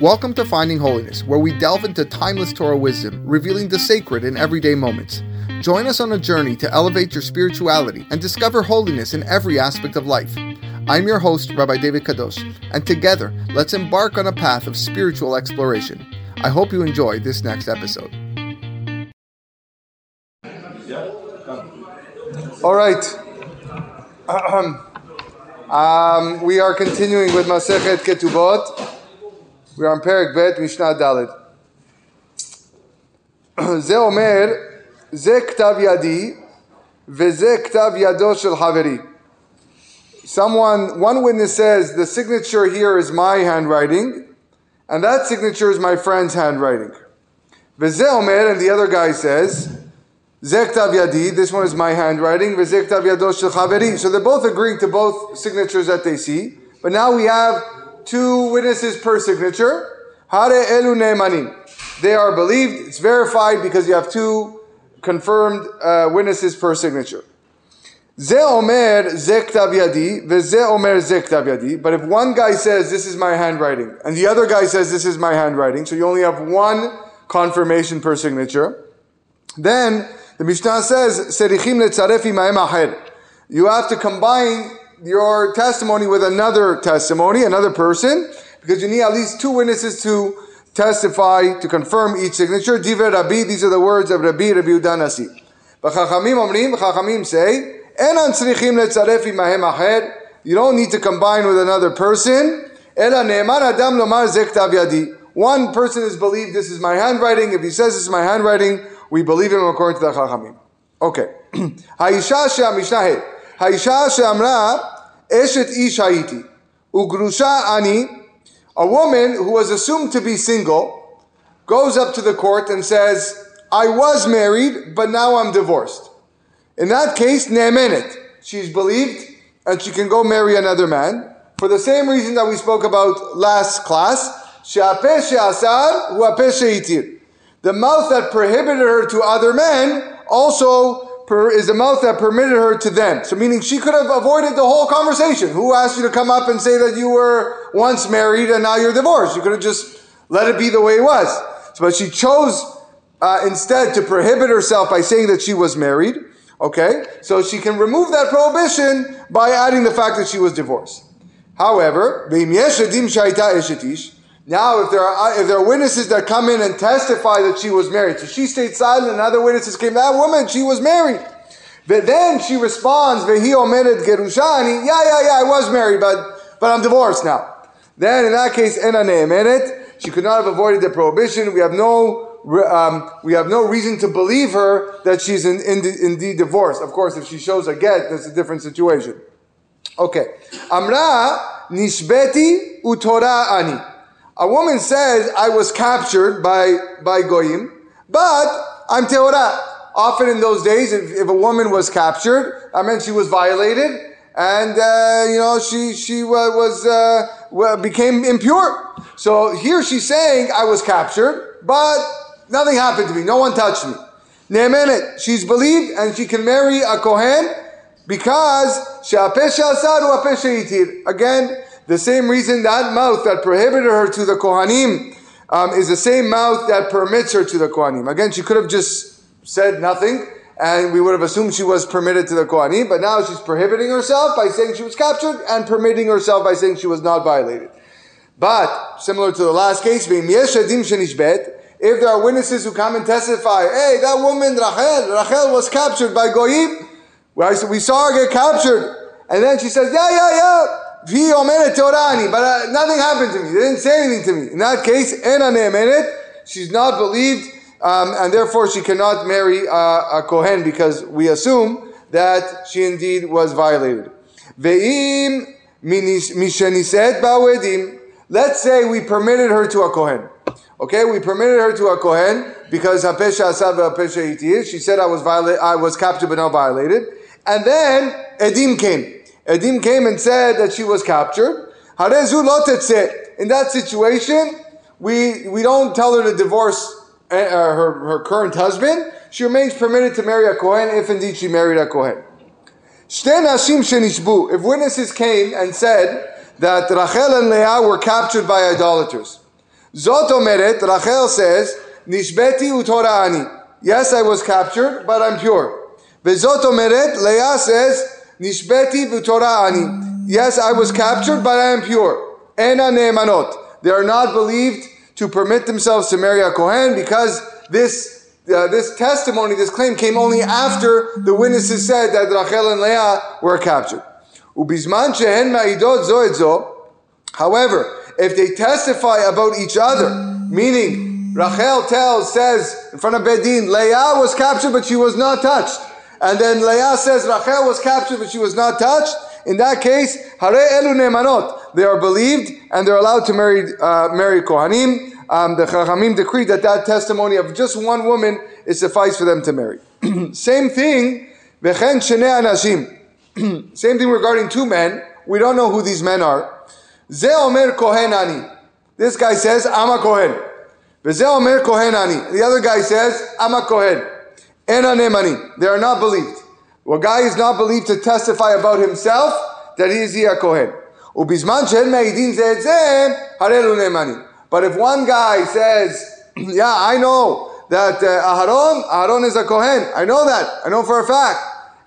Welcome to Finding Holiness, where we delve into timeless Torah wisdom, revealing the sacred in everyday moments. Join us on a journey to elevate your spirituality and discover holiness in every aspect of life. I'm your host, Rabbi David Kadosh, and together, let's embark on a path of spiritual exploration. I hope you enjoy this next episode. All right. Um, we are continuing with Masechet Ketubot. We are on Perik Bet, Mishnah Daled. זה אומר, זה כתב ידי וזה כתב ידו של חברי. Someone, one witness says, the signature here is my handwriting, and that signature is my friend's handwriting. וזה אומר, and the other guy says, זה כתב ידי, this one is my handwriting, וזה כתב ידו של חברי. So they're both agreeing to both signatures that they see, but now we have two witnesses per signature. Hare elu. They are believed, it's verified because you have two confirmed uh, witnesses per signature. Ze omer Zektav yadi, veze omer Zektav yadi. But if one guy says, this is my handwriting, and the other guy says, this is my handwriting, so you only have one confirmation per signature, then the Mishnah says, serichim letzaref imaem. You have to combine your testimony with another testimony, another person, because you need at least two witnesses to testify, to confirm each signature. Diver Rabbi, these are the words of Rabbi, Rabbi Udanasi. Chachamim omrim, Chachamim say, Enan tzrichim letzaref imahem acher. You don't need to combine with another person. Ela ne'eman adam lomar zek yadi. One person is believed this is my handwriting. If he says this is my handwriting, we believe him according to the Chachamim. Okay. האישה שהמשנה היא, האישה שאמרה אשת איש הייתי, וגרושה אני, a woman who was assumed to be single, goes up to the court and says, I was married, but now I'm divorced. In that case, ne'emenet. She's believed, and she can go marry another man, for the same reason that we spoke about last class, she'apeh she'asar, hu apeh she'itir the mouth that prohibited her to other men also per, is the mouth that permitted her to them. So, meaning she could have avoided the whole conversation. Who asked you to come up and say that you were once married and now you're divorced? You could have just let it be the way it was. So, but she chose uh, instead to prohibit herself by saying that she was married. Okay, so she can remove that prohibition by adding the fact that she was divorced. However, now, if there are if there are witnesses that come in and testify that she was married, so she stayed silent, and other witnesses came. That woman, she was married. But then she responds, "Vehi omedet gerushani." Yeah, yeah, yeah. I was married, but but I'm divorced now. Then, in that case, ena ne'emenet. She could not have avoided the prohibition. We have no um, we have no reason to believe her that she's in, in, indeed divorced. Of course, if she shows a get, that's a different situation. Okay. Amra nishbeti utora ani. A woman says, I was captured by, by Goyim, but I'm Teorah. Often in those days, if, if, a woman was captured, I meant she was violated, and uh, you know she she was uh, became impure. So here she's saying, I was captured, but nothing happened to me. No one touched me. Ne'emenet, she's believed, and she can marry a kohen because she apesh asaru apesh etir again the same reason that mouth that prohibited her to the Kohanim um, is the same mouth that permits her to the Kohanim. Again, she could have just said nothing and we would have assumed she was permitted to the Kohanim, but now she's prohibiting herself by saying she was captured and permitting herself by saying she was not violated. But, similar to the last case, if there are witnesses who come and testify, hey, that woman, Rachel, Rachel was captured by Goyim, we saw her get captured, and then she says, yeah, yeah, yeah, he omenet teorani, but uh, nothing happened to me. They didn't say anything to me. In that case, ena ne'emenet, she's not believed, um, and therefore she cannot marry uh, a kohen because we assume that she indeed was violated. Ve'im misheniset ba'wedim. Let's say we permitted her to a kohen. Okay, we permitted her to a kohen because She said I was violated, I was captured but not violated, and then edim came. Edim came and said that she was captured. In that situation, we, we don't tell her to divorce uh, her, her current husband. She remains permitted to marry a Kohen if indeed she married a Kohen. If witnesses came and said that Rachel and Leah were captured by idolaters, Zot omeret, Rachel says, Nishbeti utora'ani. Yes, I was captured, but I'm pure. Vezot omeret, Leah says, Nishbeti utora'ani. Yes, I was captured, but I am pure. Ena ne'emanot. They are not believed to permit themselves to marry a Kohen because this uh, this testimony, this claim came only after the witnesses said that Rachel and Leah were captured. Ubizman shehen ma'idot zo. However, if they testify about each other, meaning Rachel tells, says in front of Bedin, Leah was captured but she was not touched. And then Leah says Rachel was captured but she was not touched. In that case, Hare elu nemanot. They are believed and they're allowed to marry, uh, marry Kohanim. Um, the Chachamim decreed that that testimony of just one woman is suffice for them to marry. Same thing, anashim. Same thing regarding two men. We don't know who these men are. Ze omer kohen ani. This guy says, I'm a kohen. Veze omer kohen ani. The other guy says, I'm a kohen. They are not believed. A guy is not believed to testify about himself that he is a kohen. But if one guy says, yeah, I know that uh, Aharon, Aharon is a kohen. I know that. I know for a fact.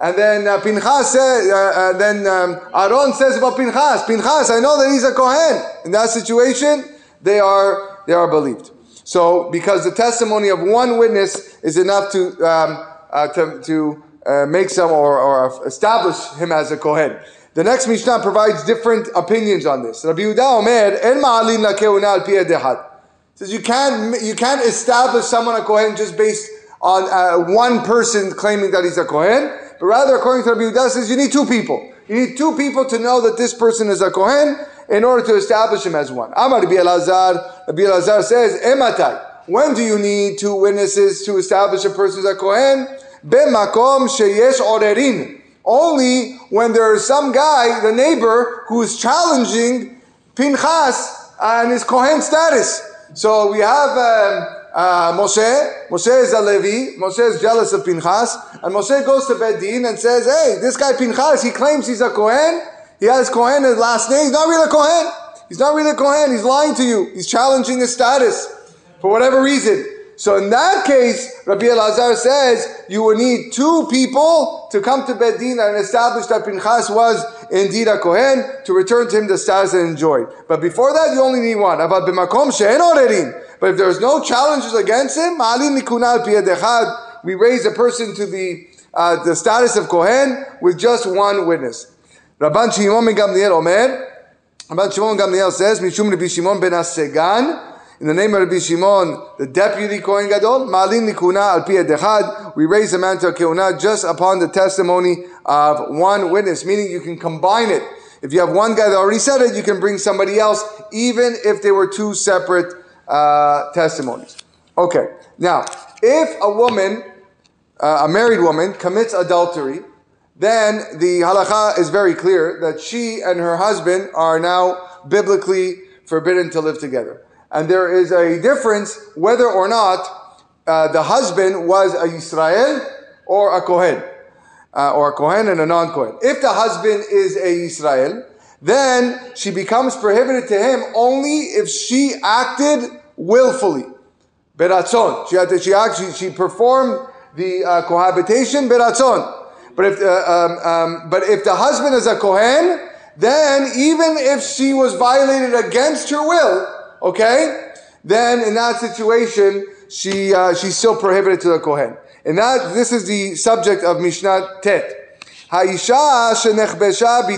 And then uh, Pinchas says, uh, uh, then um, Aaron says about Pinchas, Pinchas, I know that he's a Kohen. In that situation, they are, they are believed. So, because the testimony of one witness is enough to, um, uh, to, to uh, make some or, or establish him as a Kohen. The next Mishnah provides different opinions on this. Rabbi Yehuda Omer, En ma'alin al Says you can't, you can't establish someone a Kohen just based on uh, one person claiming that he's a Kohen but rather, according to Rabbi Yehuda, says you need two people. You need two people to know that this person is a Kohen in order to establish him as one. Amar Rabbi Rabbi says, Ematai. When do you need two witnesses to establish a person as a Kohen? Bemakom sheyesh orerin. Only when there is some guy, the neighbor, who is challenging Pinchas and his Kohen status. So we have um, uh, Moshe. Moshe is a Levi. Moshe is jealous of Pinchas. And Moshe goes to Bedin and says, hey, this guy Pinchas, he claims he's a Kohen. He has Kohen his last name. He's not really a Kohen. He's not really a Kohen. He's lying to you. He's challenging his status for whatever reason. So in that case, Rabbi Elazar says you will need two people to come to Bedina and establish that Pinchas was indeed a Kohen to return to him the status and enjoy. But before that, you only need one. But if there's no challenges against him, we raise a person to the uh, the status of Kohen with just one witness. Rabban Shimon ben Gamliel Omer, Rabban Shimon ben Gamliel says, Mishum Rabbi Shimon ben HaSegan, in the name of Rabbi Shimon, the deputy Kohen Gadol, Malin Nikuna al Dechad, we raise a man to a Kehuna just upon the testimony of one witness, meaning you can combine it. If you have one guy that already said it, you can bring somebody else, even if they were two separate uh, testimonies. Okay, now, if a woman, uh, a married woman, commits adultery, then the halacha is very clear that she and her husband are now biblically forbidden to live together. And there is a difference whether or not uh, the husband was a Israel or a Kohen, uh, or a Kohen and a non-Kohen. If the husband is a Israel, then she becomes prohibited to him only if she acted willfully. Beratzon. She had to, she actually, she performed the uh, cohabitation beratzon. But if, uh, um, um, but if the husband is a Kohen, then even if she was violated against her will, okay, then in that situation, she, uh, she's still prohibited to the Kohen. And that, this is the subject of Mishnah Tet. Shenechbesha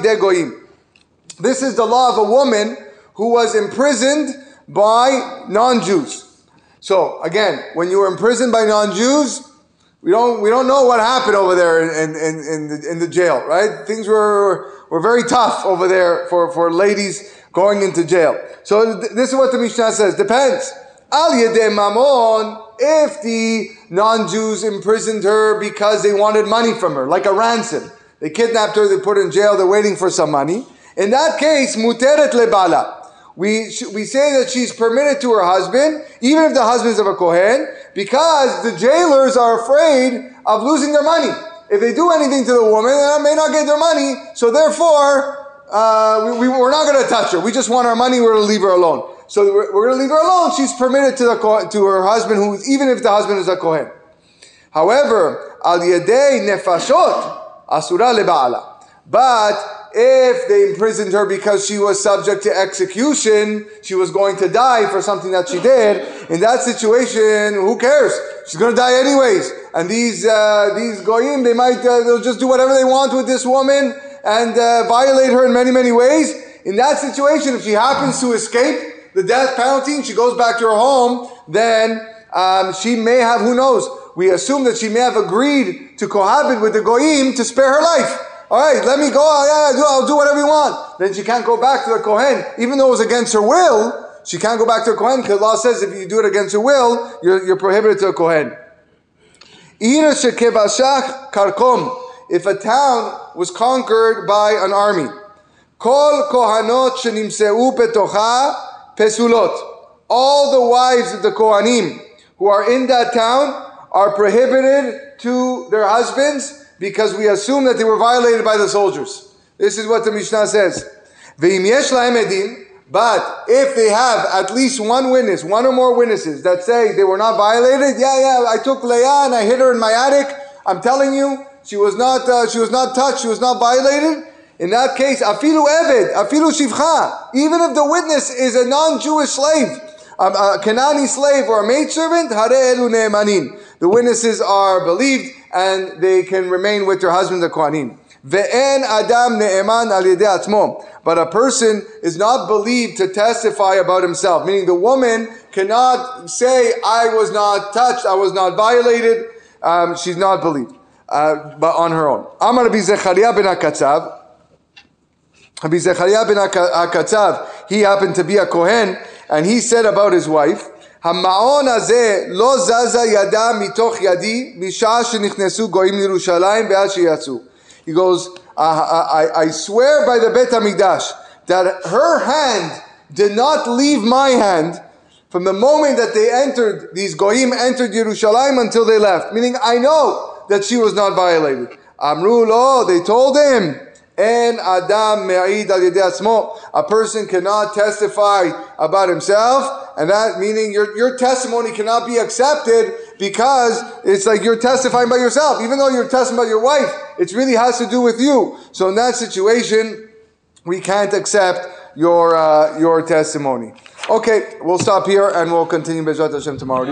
This is the law of a woman who was imprisoned by non-Jews. So again, when you were imprisoned by non-Jews, we don't we don't know what happened over there in, in, in, the, in the jail, right? Things were were very tough over there for, for ladies going into jail. So th- this is what the Mishnah says. Depends. Al yedei mamon. If the non-Jews imprisoned her because they wanted money from her, like a ransom, they kidnapped her, they put her in jail, they're waiting for some money. In that case, muteret lebala we, we say that she's permitted to her husband, even if the husband is of a Kohen, because the jailers are afraid of losing their money. If they do anything to the woman, they may not get their money, so therefore, uh, we, we, are not going to touch her. We just want our money, we're going to leave her alone. So we're, we're going to leave her alone. She's permitted to, the, to her husband, who even if the husband is a Kohen. However, al yedei nefashot asura leba'ala. But if they imprisoned her because she was subject to execution, she was going to die for something that she did. In that situation, who cares? She's going to die anyways. And these uh, these goyim, they might uh, they'll just do whatever they want with this woman and uh, violate her in many many ways. In that situation, if she happens to escape the death penalty and she goes back to her home, then um, she may have who knows. We assume that she may have agreed to cohabit with the goyim to spare her life. All right, let me go. Yeah, do, I'll do whatever you want. Then she can't go back to the Kohen, even though it was against her will. She can't go back to the Kohen because halacha says if you do it against your will, you're, you're prohibited to a Kohen. If a town was conquered by an army. All the wives of the Kohanim who are in that town are prohibited to their husbands because we assume that they were violated by the soldiers. This is what the Mishnah says. But if they have at least one witness, one or more witnesses that say they were not violated, yeah, yeah, I took Leah and I hit her in my attic. I'm telling you, she was not, uh, she was not touched, she was not violated. In that case, afilu eved, afilu shivcha, even if the witness is a non-Jewish slave, a, a Kanani slave or a maidservant, hare elu ne'emanin. The witnesses are believed and they can remain with their husband, the Kohanim. Ve'en adam ne'eman al atzmo. But a person is not believed to testify about himself, meaning the woman cannot say, I was not touched, I was not violated. Um, she's not believed, uh, but on her own. Amar Rabbi Zechariah ben HaKatzav. Rabbi Zechariah ben HaKatzav, he happened to be a Kohen, and he said about his wife, המעון הזה לא זזה ידה מתוך ידי משעה שנכנסו גויים לירושלים ועד שיצאו. He goes, I, I, I swear by the Bet HaMikdash that her hand did not leave my hand from the moment that they entered, these goyim entered Yerushalayim until they left. Meaning, I know that she was not violated. Amru lo, they told him, and Adam me'id al asmo. A person cannot testify about himself, and that meaning your, your testimony cannot be accepted because it's like you're testifying by yourself. Even though you're testifying about your wife, it really has to do with you. So in that situation, we can't accept your uh, your testimony. Okay, we'll stop here and we'll continue Bezrat Hashem tomorrow.